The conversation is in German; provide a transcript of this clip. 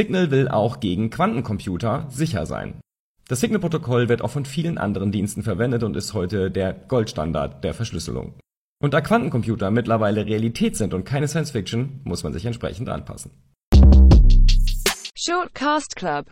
Signal will auch gegen Quantencomputer sicher sein. Das Signal-Protokoll wird auch von vielen anderen Diensten verwendet und ist heute der Goldstandard der Verschlüsselung. Und da Quantencomputer mittlerweile Realität sind und keine Science Fiction, muss man sich entsprechend anpassen. Shortcast Club